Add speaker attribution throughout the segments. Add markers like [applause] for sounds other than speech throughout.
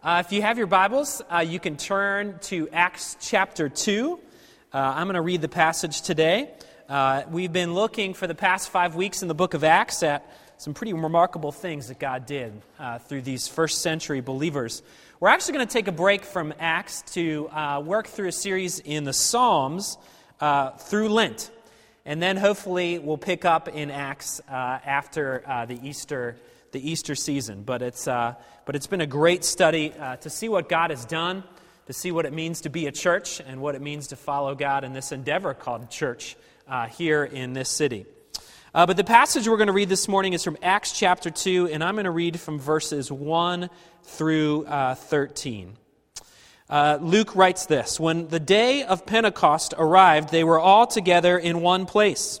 Speaker 1: Uh, if you have your Bibles, uh, you can turn to Acts chapter 2. Uh, I'm going to read the passage today. Uh, we've been looking for the past five weeks in the book of Acts at some pretty remarkable things that God did uh, through these first century believers. We're actually going to take a break from Acts to uh, work through a series in the Psalms through Lent. And then hopefully we'll pick up in Acts after the Easter the Easter season. But it's, uh, but it's been a great study uh, to see what God has done, to see what it means to be a church, and what it means to follow God in this endeavor called church uh, here in this city. Uh, but the passage we're going to read this morning is from Acts chapter 2, and I'm going to read from verses 1 through uh, 13. Uh, Luke writes this When the day of Pentecost arrived, they were all together in one place.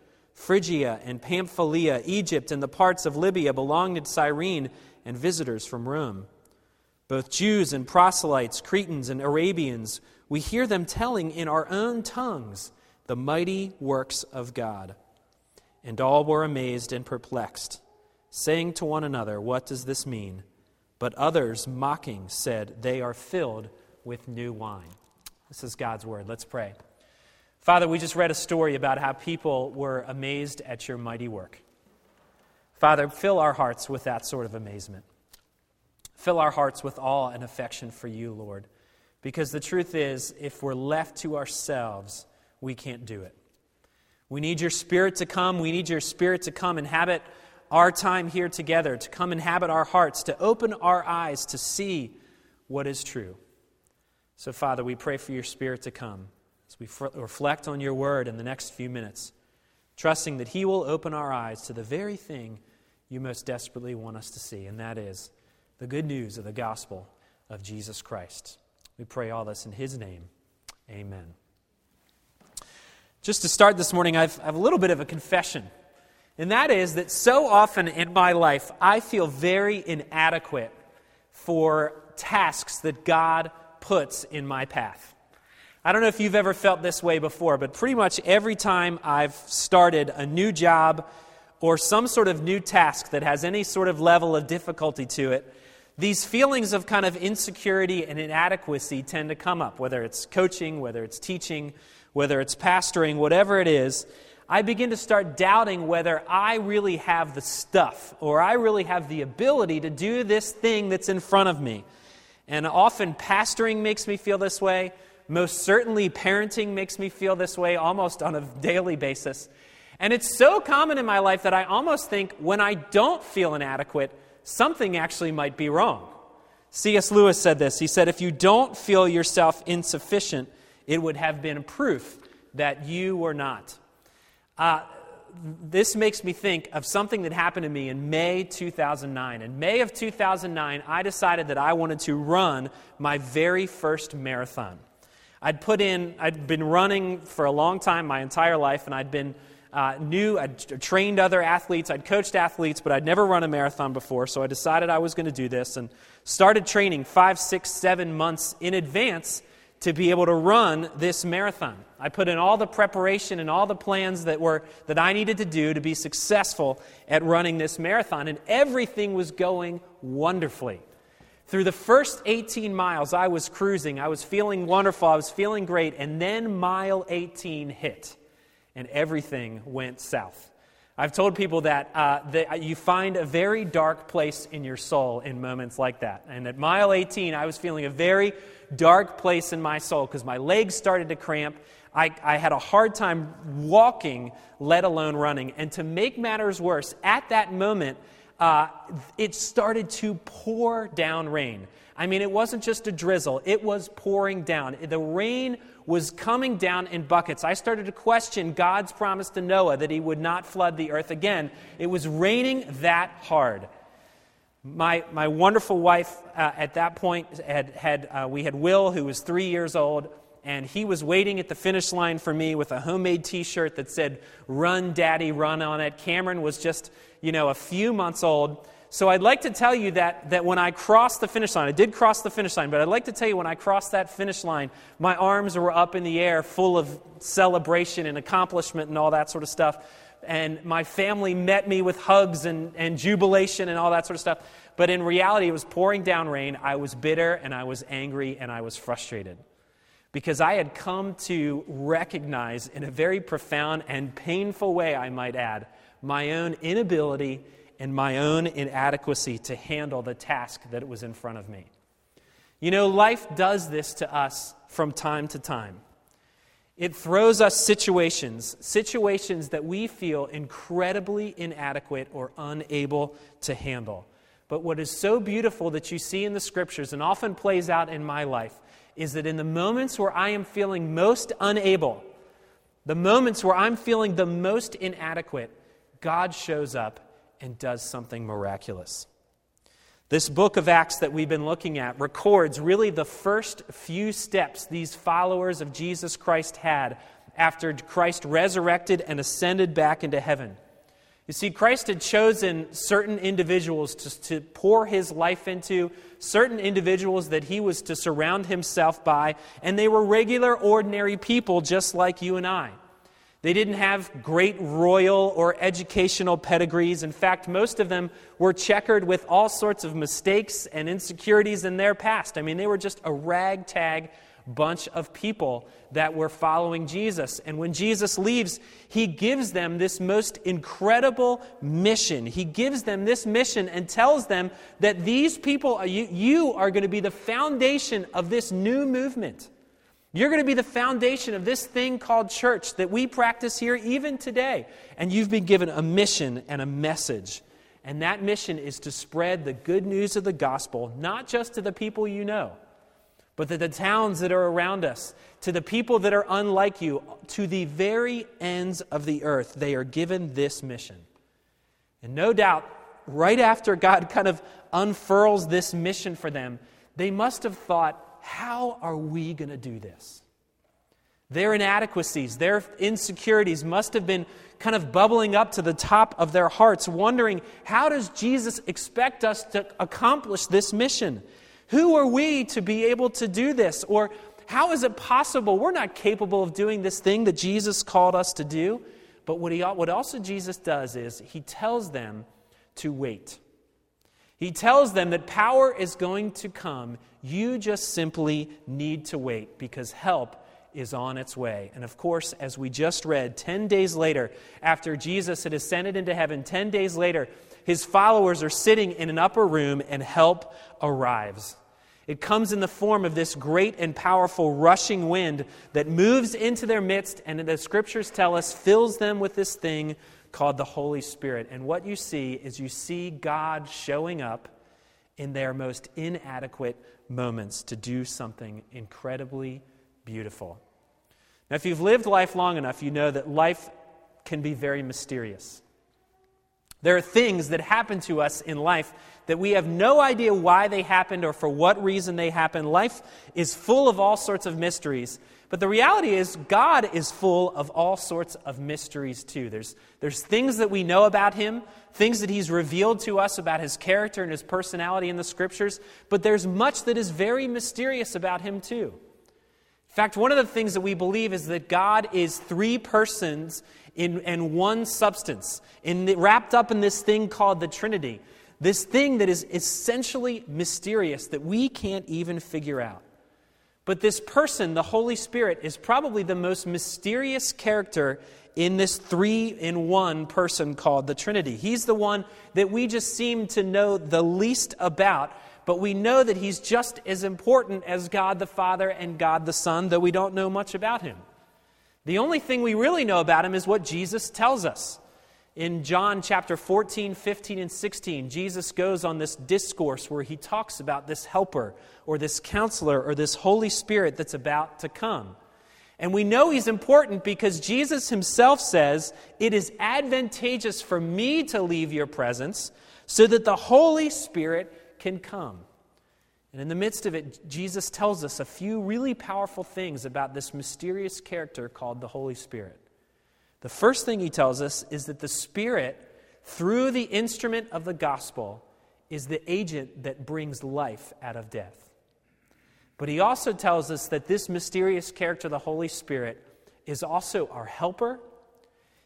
Speaker 1: Phrygia and Pamphylia, Egypt, and the parts of Libya belonging to Cyrene, and visitors from Rome. Both Jews and proselytes, Cretans and Arabians, we hear them telling in our own tongues the mighty works of God. And all were amazed and perplexed, saying to one another, What does this mean? But others, mocking, said, They are filled with new wine. This is God's word. Let's pray. Father, we just read a story about how people were amazed at your mighty work. Father, fill our hearts with that sort of amazement. Fill our hearts with awe and affection for you, Lord. Because the truth is, if we're left to ourselves, we can't do it. We need your Spirit to come. We need your Spirit to come and inhabit our time here together, to come inhabit our hearts, to open our eyes to see what is true. So, Father, we pray for your Spirit to come as we reflect on your word in the next few minutes, trusting that He will open our eyes to the very thing you most desperately want us to see, and that is the good news of the gospel of Jesus Christ. We pray all this in His name. Amen. Just to start this morning, I've, I have a little bit of a confession. And that is that so often in my life, I feel very inadequate for tasks that God puts in my path. I don't know if you've ever felt this way before, but pretty much every time I've started a new job or some sort of new task that has any sort of level of difficulty to it, these feelings of kind of insecurity and inadequacy tend to come up, whether it's coaching, whether it's teaching, whether it's pastoring, whatever it is. I begin to start doubting whether I really have the stuff or I really have the ability to do this thing that's in front of me. And often pastoring makes me feel this way. Most certainly, parenting makes me feel this way almost on a daily basis. And it's so common in my life that I almost think when I don't feel inadequate, something actually might be wrong. C.S. Lewis said this. He said, If you don't feel yourself insufficient, it would have been proof that you were not. Uh, this makes me think of something that happened to me in May 2009. In May of 2009, I decided that I wanted to run my very first marathon. I'd put in, I'd been running for a long time, my entire life, and I'd been uh, new, I'd trained other athletes, I'd coached athletes, but I'd never run a marathon before, so I decided I was going to do this and started training five, six, seven months in advance to be able to run this marathon. I put in all the preparation and all the plans that were that I needed to do to be successful at running this marathon and everything was going wonderfully. Through the first 18 miles, I was cruising. I was feeling wonderful. I was feeling great. And then mile 18 hit, and everything went south. I've told people that, uh, that you find a very dark place in your soul in moments like that. And at mile 18, I was feeling a very dark place in my soul because my legs started to cramp. I, I had a hard time walking, let alone running. And to make matters worse, at that moment, uh, it started to pour down rain. I mean, it wasn't just a drizzle, it was pouring down. The rain was coming down in buckets. I started to question God's promise to Noah that he would not flood the earth again. It was raining that hard. My, my wonderful wife uh, at that point had, had uh, we had Will, who was three years old, and he was waiting at the finish line for me with a homemade t shirt that said, Run, Daddy, run on it. Cameron was just, you know, a few months old. So I'd like to tell you that, that when I crossed the finish line, I did cross the finish line, but I'd like to tell you when I crossed that finish line, my arms were up in the air, full of celebration and accomplishment and all that sort of stuff. And my family met me with hugs and, and jubilation and all that sort of stuff. But in reality, it was pouring down rain. I was bitter and I was angry and I was frustrated because I had come to recognize in a very profound and painful way, I might add, my own inability and my own inadequacy to handle the task that was in front of me. You know, life does this to us from time to time. It throws us situations, situations that we feel incredibly inadequate or unable to handle. But what is so beautiful that you see in the scriptures and often plays out in my life is that in the moments where I am feeling most unable, the moments where I'm feeling the most inadequate, God shows up and does something miraculous. This book of Acts that we've been looking at records really the first few steps these followers of Jesus Christ had after Christ resurrected and ascended back into heaven. You see, Christ had chosen certain individuals to, to, pour his life into, certain individuals that he was to surround himself by, and they were regular, ordinary people just like you and I. They didn't have great royal or educational pedigrees. In fact, most of them were checkered with all sorts of mistakes and insecurities in their past. I mean, they were just a ragtag bunch of people that were following Jesus. And when Jesus leaves, he gives them this most incredible mission. He gives them this mission and tells them that these people, you, you are going to be the foundation of this new movement. You're going to be the foundation of this thing called church that we practice here even today. And you've been given a mission and a message. And that mission is to spread the good news of the gospel, not just to the people you know, but to the towns that are around us, to the people that are unlike you, to the very ends of the earth. They are given this mission. And no doubt, right after God kind of unfurls this mission for them, they must have thought, how are we going to do this? Their inadequacies, their insecurities must have been kind of bubbling up to the top of their hearts, wondering, how does Jesus expect us to accomplish this mission? Who are we to be able to do this? Or how is it possible? We're not capable of doing this thing that Jesus called us to do. But what, he, what also Jesus does is he tells them to wait. He tells them that power is going to come. You just simply need to wait because help is on its way. And of course, as we just read, 10 days later, after Jesus had ascended into heaven, 10 days later, his followers are sitting in an upper room and help arrives. It comes in the form of this great and powerful rushing wind that moves into their midst, and the scriptures tell us fills them with this thing called the Holy Spirit. And what you see is you see God showing up in their most inadequate moments to do something incredibly beautiful. Now, if you've lived life long enough, you know that life can be very mysterious. There are things that happen to us in life that we have no idea why they happened or for what reason they happened. Life is full of all sorts of mysteries. But the reality is, God is full of all sorts of mysteries too. There's, there's things that we know about Him, things that He's revealed to us about His character and His personality in the Scriptures, but there's much that is very mysterious about Him too. In fact, one of the things that we believe is that God is three persons in, in one substance, in wrapped up in this thing called the Trinity. This thing that is essentially mysterious that we can't even figure out. But this person, the Holy Spirit, is probably the most mysterious character in this three in one person called the Trinity. He's the one that we just seem to know the least about, but we know that he's just as important as God the Father and God the Son, though we don't know much about him. The only thing we really know about him is what Jesus tells us. In John chapter 14, 15, and 16, Jesus goes on this discourse where he talks about this helper or this counselor or this Holy Spirit that's about to come. And we know he's important because Jesus himself says, It is advantageous for me to leave your presence so that the Holy Spirit can come. And in the midst of it, Jesus tells us a few really powerful things about this mysterious character called the Holy Spirit. The first thing he tells us is that the Spirit, through the instrument of the gospel, is the agent that brings life out of death. But he also tells us that this mysterious character, the Holy Spirit, is also our helper,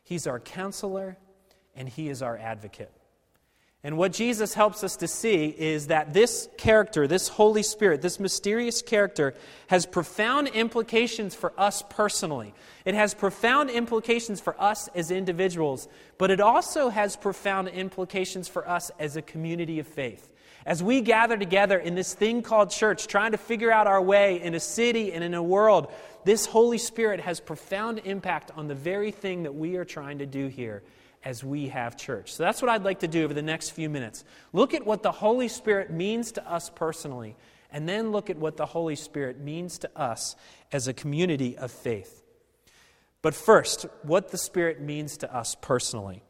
Speaker 1: he's our counselor, and he is our advocate. And what Jesus helps us to see is that this character, this Holy Spirit, this mysterious character, has profound implications for us personally. It has profound implications for us as individuals, but it also has profound implications for us as a community of faith. As we gather together in this thing called church, trying to figure out our way in a city and in a world, this Holy Spirit has profound impact on the very thing that we are trying to do here as we have church. So that's what I'd like to do over the next few minutes. Look at what the Holy Spirit means to us personally, and then look at what the Holy Spirit means to us as a community of faith. But first, what the Spirit means to us personally.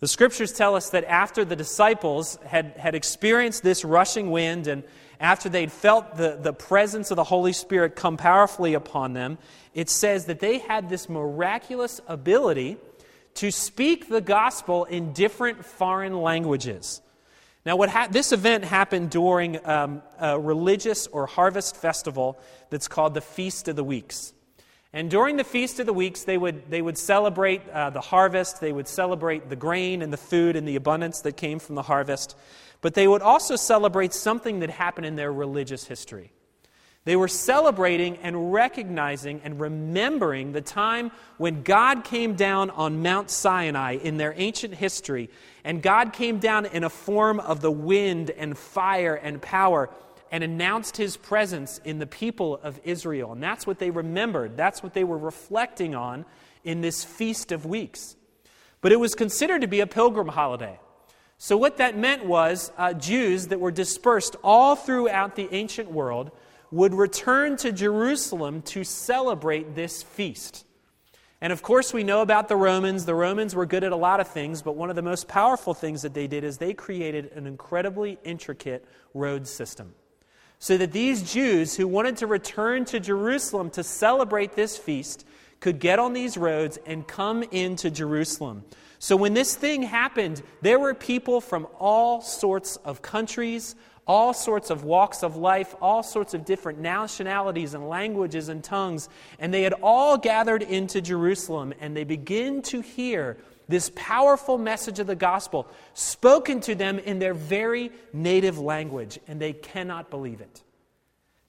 Speaker 1: The scriptures tell us that after the disciples had, had experienced this rushing wind and after they'd felt the, the presence of the Holy Spirit come powerfully upon them, it says that they had this miraculous ability to speak the gospel in different foreign languages. Now, what ha- this event happened during um, a religious or harvest festival that's called the Feast of the Weeks. And during the Feast of the Weeks, they would, they would celebrate uh, the harvest, they would celebrate the grain and the food and the abundance that came from the harvest, but they would also celebrate something that happened in their religious history. They were celebrating and recognizing and remembering the time when God came down on Mount Sinai in their ancient history, and God came down in a form of the wind and fire and power and announced his presence in the people of Israel. And that's what they remembered, that's what they were reflecting on in this Feast of Weeks. But it was considered to be a pilgrim holiday. So, what that meant was uh, Jews that were dispersed all throughout the ancient world would return to Jerusalem to celebrate this feast. And of course, we know about the Romans. The Romans were good at a lot of things, but one of the most powerful things that they did is they created an incredibly intricate road system. So that these Jews who wanted to return to Jerusalem to celebrate this feast could get on these roads and come into Jerusalem. So when this thing happened, there were people from all sorts of countries, all sorts of walks of life, all sorts of different nationalities and languages and tongues, and they had all gathered into Jerusalem, and they begin to hear this powerful message of the gospel spoken to them in their very native language, and they cannot believe it.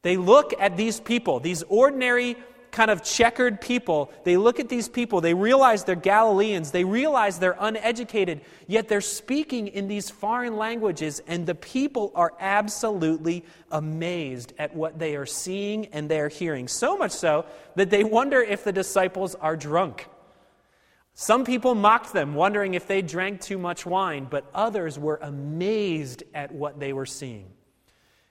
Speaker 1: They look at these people, these ordinary kind of checkered people, they look at these people, they realize they're Galileans, they realize they're uneducated, yet they're speaking in these foreign languages, and the people are absolutely amazed at what they are seeing and they're hearing. So much so that they wonder if the disciples are drunk. Some people mocked them, wondering if they drank too much wine, but others were amazed at what they were seeing.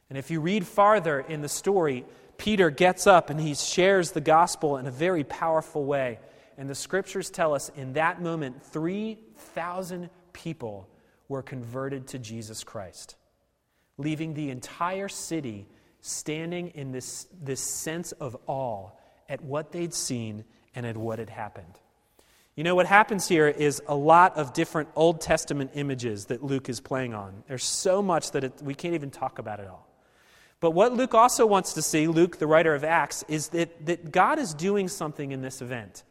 Speaker 1: And if you read farther in the story, Peter gets up and he shares the gospel in a very powerful way. And the scriptures tell us in that moment, 3,000 people were converted to Jesus Christ, leaving the entire city standing in this, this sense of awe at what they'd seen and at what had happened. You know, what happens here is a lot of different Old Testament images that Luke is playing on. There's so much that it, we can't even talk about it all. But what Luke also wants to see, Luke, the writer of Acts, is that, that God is doing something in this event.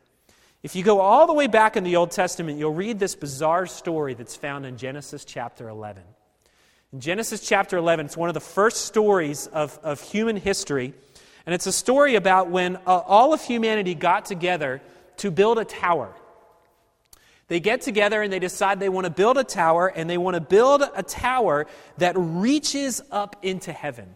Speaker 1: If you go all the way back in the Old Testament, you'll read this bizarre story that's found in Genesis chapter 11. In Genesis chapter 11, it's one of the first stories of, of human history. And it's a story about when uh, all of humanity got together to build a tower. They get together and they decide they want to build a tower, and they want to build a tower that reaches up into heaven.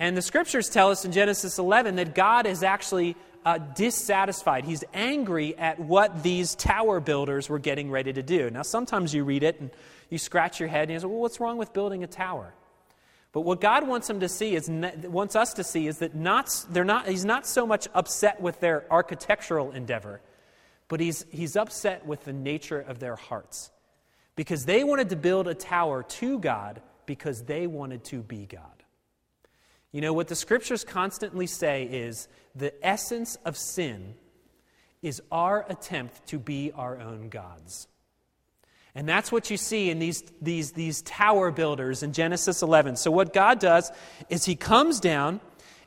Speaker 1: And the scriptures tell us in Genesis 11 that God is actually uh, dissatisfied. He's angry at what these tower builders were getting ready to do. Now, sometimes you read it and you scratch your head and you say, well, what's wrong with building a tower? But what God wants them to see is wants us to see is that not, they're not, He's not so much upset with their architectural endeavor, but he's, he's upset with the nature of their hearts. Because they wanted to build a tower to God because they wanted to be God. You know, what the scriptures constantly say is the essence of sin is our attempt to be our own gods. And that's what you see in these, these, these tower builders in Genesis 11. So, what God does is He comes down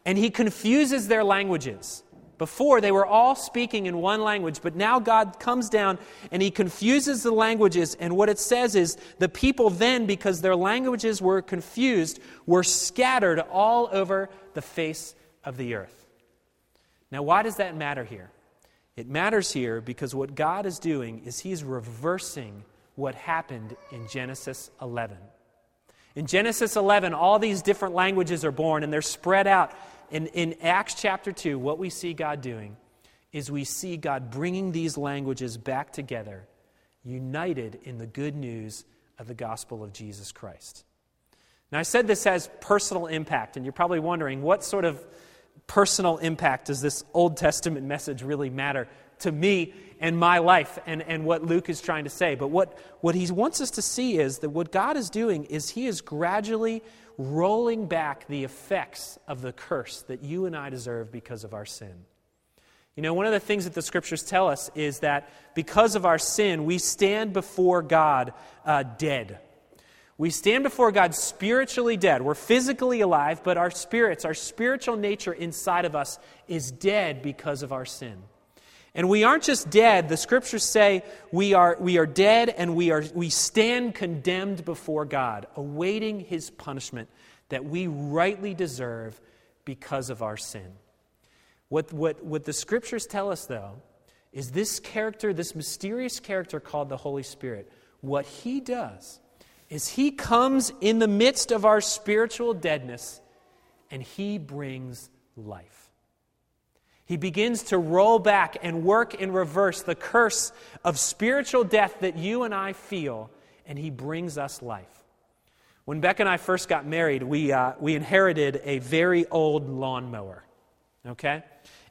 Speaker 1: and He confuses their languages. Before, they were all speaking in one language, but now God comes down and He confuses the languages. And what it says is the people then, because their languages were confused, were scattered all over the face of the earth. Now, why does that matter here? It matters here because what God is doing is He's reversing what happened in Genesis 11. In Genesis 11, all these different languages are born and they're spread out. In, in Acts chapter 2, what we see God doing is we see God bringing these languages back together, united in the good news of the gospel of Jesus Christ. Now, I said this has personal impact, and you're probably wondering what sort of personal impact does this Old Testament message really matter to me and my life and, and what Luke is trying to say. But what, what he wants us to see is that what God is doing is he is gradually rolling back the effects of the curse that you and I deserve because of our sin. You know, one of the things that the scriptures tell us is that because of our sin, we stand before God uh, dead. We stand before God spiritually dead. We're physically alive, but our spirits, our spiritual nature inside of us is dead because of our sin. And we aren't just dead. The scriptures say we are, we are dead and we, are, we stand condemned before God, awaiting his punishment that we rightly deserve because of our sin. What, what, what the scriptures tell us, though, is this character, this mysterious character called the Holy Spirit, what he does is he comes in the midst of our spiritual deadness and he brings life. He begins to roll back and work in reverse the curse of spiritual death that you and I feel, and He brings us life. When Beck and I first got married, we, uh, we inherited a very old lawnmower, okay?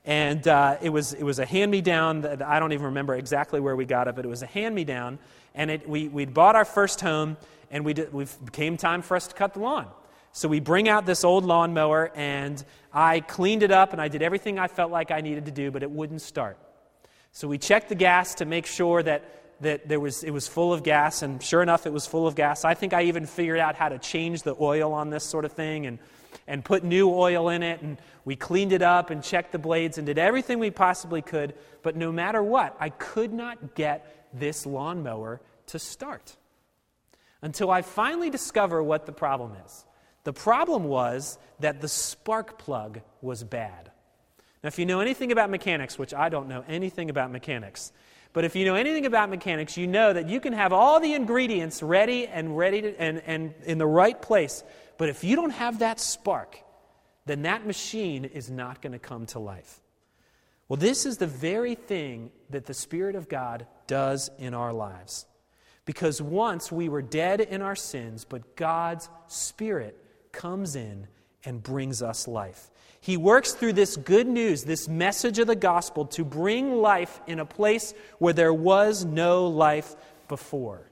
Speaker 1: And uh, it, was, it was a hand me down I don't even remember exactly where we got it, but it was a hand me down. And it, we, we'd bought our first home, and we did, we came time for us to cut the lawn. So we bring out this old lawnmower, and I cleaned it up and I did everything I felt like I needed to do, but it wouldn't start. So we checked the gas to make sure that, that there was, it was full of gas, and sure enough, it was full of gas. I think I even figured out how to change the oil on this sort of thing and, and put new oil in it, and we cleaned it up and checked the blades and did everything we possibly could. But no matter what, I could not get this lawnmower to start until I finally discover what the problem is. The problem was that the spark plug was bad. Now, if you know anything about mechanics, which I don't know anything about mechanics, but if you know anything about mechanics, you know that you can have all the ingredients ready and ready to, and, and in the right place, but if you don't have that spark, then that machine is not going to come to life. Well, this is the very thing that the Spirit of God does in our lives. Because once we were dead in our sins, but God's Spirit comes in and brings us life. He works through this good news, this message of the gospel, to bring life in a place where there was no life before.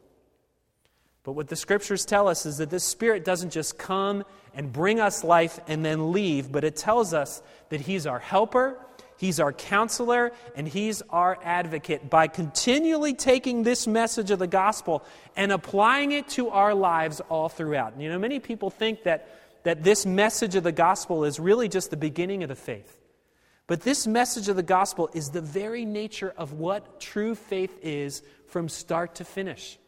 Speaker 1: But what the scriptures tell us is that this Spirit doesn't just come and bring us life and then leave, but it tells us that He's our helper, He's our counselor, and He's our advocate. By continually taking this message of the gospel and applying it to our lives all throughout. You know, many people think that that this message of the gospel is really just the beginning of the faith. But this message of the gospel is the very nature of what true faith is from start to finish.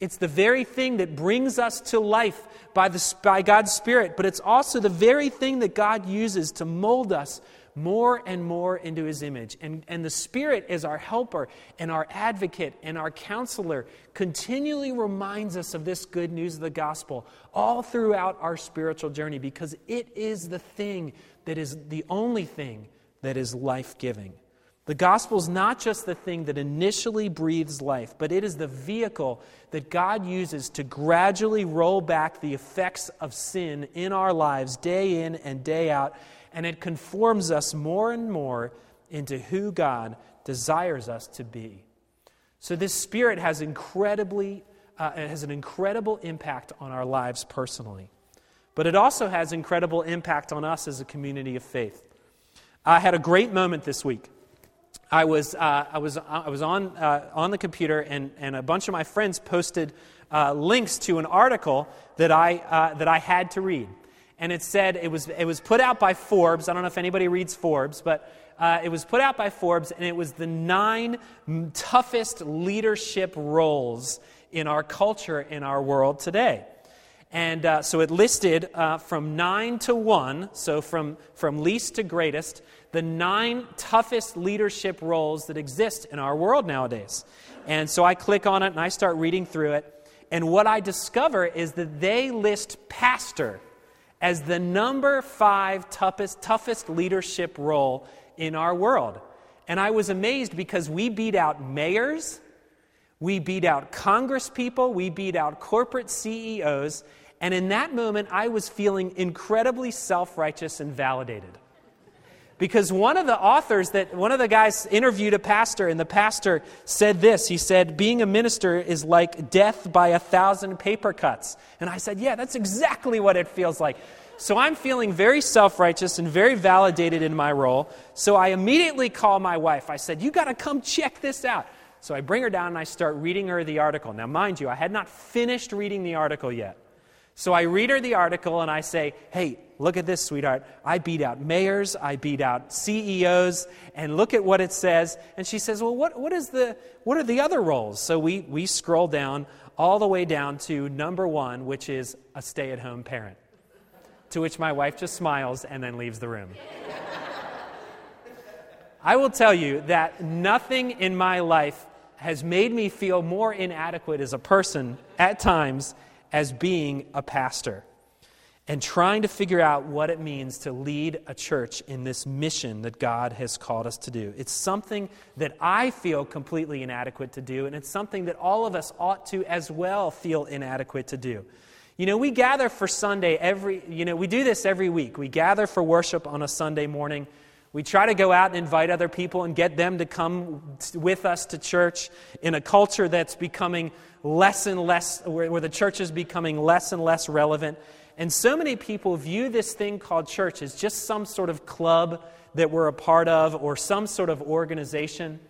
Speaker 1: It's the very thing that brings us to life by, the, by God's Spirit, but it's also the very thing that God uses to mold us more and more into his image. And, and the Spirit, as our helper and our advocate and our counselor, continually reminds us of this good news of the gospel all throughout our spiritual journey because it is the thing that is the only thing that is life giving. The gospel is not just the thing that initially breathes life, but it is the vehicle that God uses to gradually roll back the effects of sin in our lives day in and day out and it conforms us more and more into who God desires us to be. So this spirit has incredibly uh, has an incredible impact on our lives personally. But it also has incredible impact on us as a community of faith. I had a great moment this week. I was, uh, I was, I was on, uh, on the computer, and, and a bunch of my friends posted uh, links to an article that I, uh, that I had to read and it said it was, it was put out by Forbes. I don't know if anybody reads Forbes, but uh, it was put out by Forbes, and it was the nine toughest leadership roles in our culture, in our world today. And uh, so it listed uh, from nine to one, so from, from least to greatest, the nine toughest leadership roles that exist in our world nowadays. And so I click on it and I start reading through it. And what I discover is that they list pastor as the number five toughest, toughest leadership role in our world. And I was amazed because we beat out mayors, we beat out Congress people, we beat out corporate CEOs. And in that moment, I was feeling incredibly self righteous and validated. Because one of the authors that one of the guys interviewed a pastor, and the pastor said this. He said, Being a minister is like death by a thousand paper cuts. And I said, Yeah, that's exactly what it feels like. So I'm feeling very self righteous and very validated in my role. So I immediately call my wife. I said, You got to come check this out. So I bring her down and I start reading her the article. Now, mind you, I had not finished reading the article yet. So I read her the article and I say, Hey, look at this, sweetheart. I beat out mayors, I beat out CEOs, and look at what it says. And she says, Well, what, what, is the, what are the other roles? So we, we scroll down all the way down to number one, which is a stay at home parent. To which my wife just smiles and then leaves the room. [laughs] I will tell you that nothing in my life has made me feel more inadequate as a person at times as being a pastor and trying to figure out what it means to lead a church in this mission that God has called us to do. It's something that I feel completely inadequate to do, and it's something that all of us ought to as well feel inadequate to do. You know, we gather for Sunday every, you know, we do this every week. We gather for worship on a Sunday morning. We try to go out and invite other people and get them to come with us to church in a culture that's becoming less and less, where, the church is becoming less and less relevant. And so many people view this thing called church as just some sort of club that we're a part of or some sort of organization.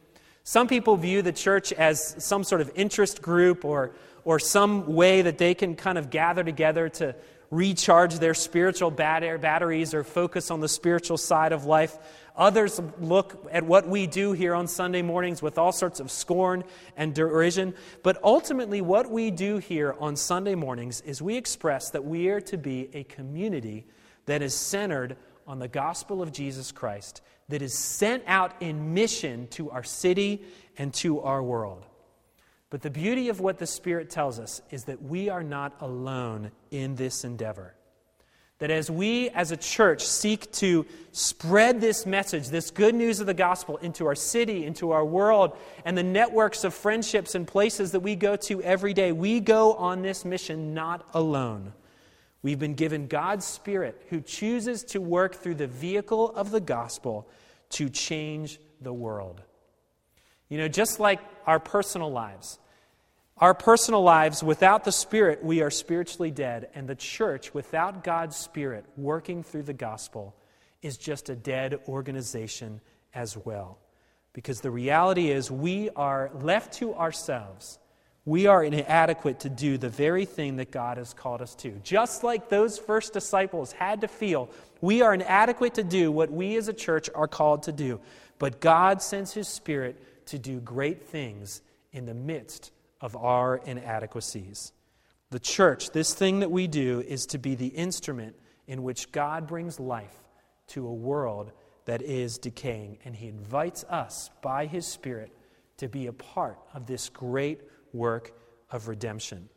Speaker 1: Some people view the church as some sort of interest group or, or some way that they can kind of gather together to recharge their spiritual batteries or focus on the spiritual side of life. Others look at what we do here on Sunday mornings with all sorts of scorn and derision. But ultimately, what we do here on Sunday mornings is we express that we are to be a community that is centered on the gospel of Jesus Christ, that is sent out in mission to our city and to our world. But the beauty of what the Spirit tells us is that we are not alone in this endeavor. That as we as a church seek to spread this message, this good news of the gospel into our city, into our world, and the networks of friendships and places that we go to every day, we go on this mission not alone. We've been given God's Spirit who chooses to work through the vehicle of the gospel to change the world. You know, just like our personal lives, our personal lives, without the Spirit, we are spiritually dead. And the church, without God's Spirit working through the gospel, is just a dead organization as well. Because the reality is, we are left to ourselves. We are inadequate to do the very thing that God has called us to. Just like those first disciples had to feel, we are inadequate to do what we as a church are called to do. But God sends His Spirit to do great things in the midst of our inadequacies. The church, this thing that we do, is to be the instrument in which God brings life to a world that is decaying. And He invites us by His Spirit to be a part of this great work of redemption.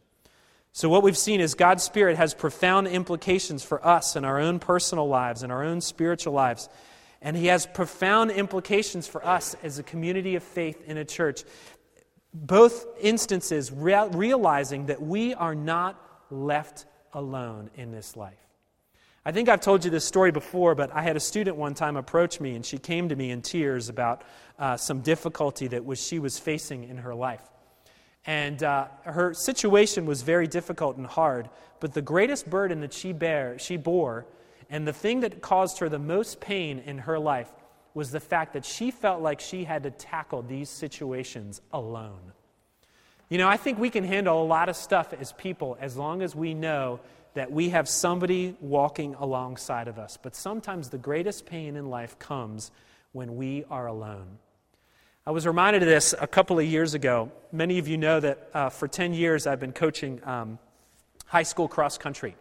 Speaker 1: So, what we've seen is God's Spirit has profound implications for us in our own personal lives and our own spiritual lives. And He has profound implications for us as a community of faith in a church. Both instances realizing that we are not left alone in this life. I think I've told you this story before, but I had a student one time approach me, and she came to me in tears about uh, some difficulty that was, she was facing in her life. And uh, her situation was very difficult and hard, but the greatest burden that she, bear, she bore, and the thing that caused her the most pain in her life, was the fact that she felt like she had to tackle these situations alone. You know, I think we can handle a lot of stuff as people as long as we know that we have somebody walking alongside of us. But sometimes the greatest pain in life comes when we are alone. I was reminded of this a couple of years ago. Many of you know that uh, for 10 years I've been coaching um, high school cross country.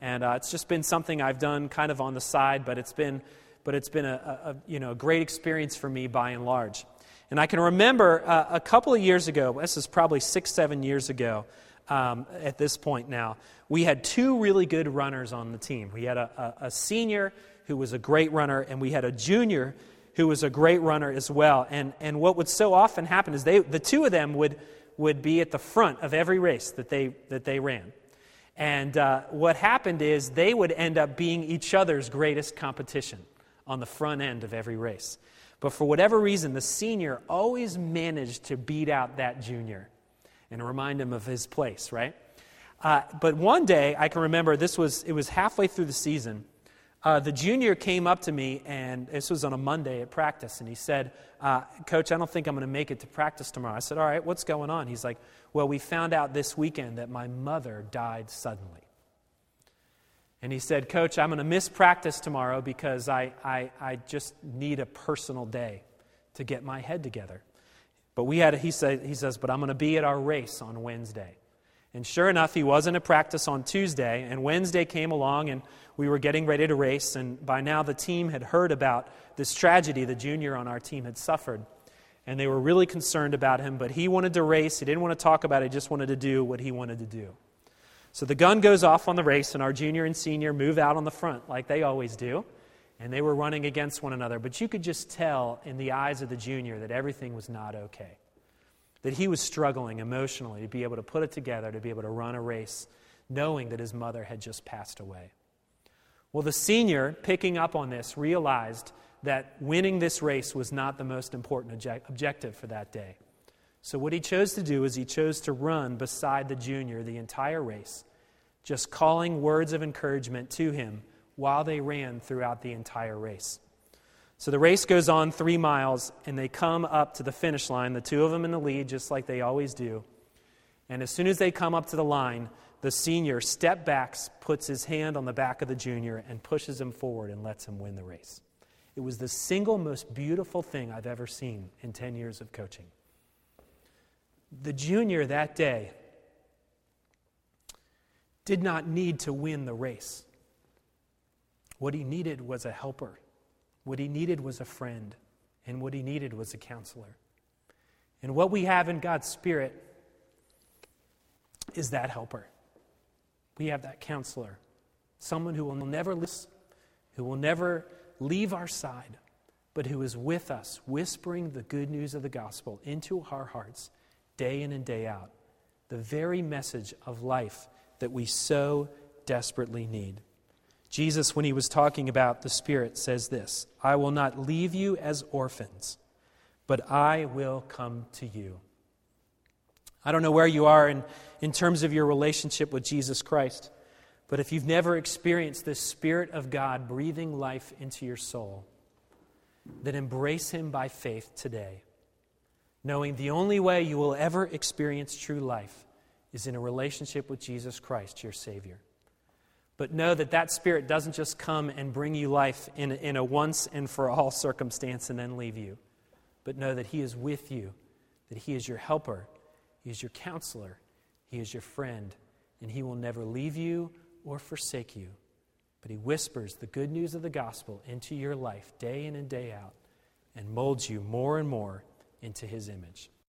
Speaker 1: And uh, it's just been something I've done kind of on the side, but it's been, but it's been a, a you know, a great experience for me by and large. And I can remember uh, a couple of years ago, this is probably six, seven years ago, um, at this point now. We had two really good runners on the team. We had a, a, a senior who was a great runner, and we had a junior who was a great runner as well. And, and what would so often happen is they, the two of them would, would be at the front of every race that they, that they ran. And uh, what happened is they would end up being each other's greatest competition on the front end of every race. But for whatever reason, the senior always managed to beat out that junior and remind him of his place, right? Uh, but one day, I can remember this was, it was halfway through the season. Uh, the junior came up to me, and this was on a Monday at practice, and he said, uh, Coach, I don't think I'm going to make it to practice tomorrow. I said, All right, what's going on? He's like, Well, we found out this weekend that my mother died suddenly. And he said, Coach, I'm going to miss practice tomorrow because I, I, I just need a personal day to get my head together. But we had, he, said, he says, but I'm going to be at our race on Wednesday. And sure enough, he wasn't at practice on Tuesday, and Wednesday came along, and we were getting ready to race. And by now, the team had heard about this tragedy the junior on our team had suffered. And they were really concerned about him, but he wanted to race. He didn't want to talk about it, he just wanted to do what he wanted to do. So the gun goes off on the race, and our junior and senior move out on the front like they always do and they were running against one another. But you could just tell in the eyes of the junior that everything was not okay. That he was struggling emotionally to be able to put it together, to be able to run a race, knowing that his mother had just passed away. Well, the senior, picking up on this, realized that winning this race was not the most important object- objective for that day. So, what he chose to do is he chose to run beside the junior the entire race, just calling words of encouragement to him while they ran throughout the entire race. So the race goes on three miles, and they come up to the finish line, the two of them in the lead, just like they always do. And as soon as they come up to the line, the senior step backs, puts his hand on the back of the junior, and pushes him forward and lets him win the race. It was the single most beautiful thing I've ever seen in 10 years of coaching. The junior that day did not need to win the race. What he needed was a helper. What he needed was a friend. And what he needed was a counselor. And what we have in God's Spirit is that helper. We have that counselor, someone who will never listen, who will never leave our side, but who is with us, whispering the good news of the gospel into our hearts day in and day out. The very message of life that we so desperately need. Jesus, when he was talking about the Spirit, says this I will not leave you as orphans, but I will come to you. I don't know where you are in, in terms of your relationship with Jesus Christ, but if you've never experienced the Spirit of God breathing life into your soul, then embrace Him by faith today, knowing the only way you will ever experience true life is in a relationship with Jesus Christ, your Savior. But know that that Spirit doesn't just come and bring you life in, in a once and for all circumstance and then leave you. But know that He is with you, that He is your helper, He is your counselor, He is your friend, and He will never leave you or forsake you. But He whispers the good news of the gospel into your life day in and day out and molds you more and more into His image.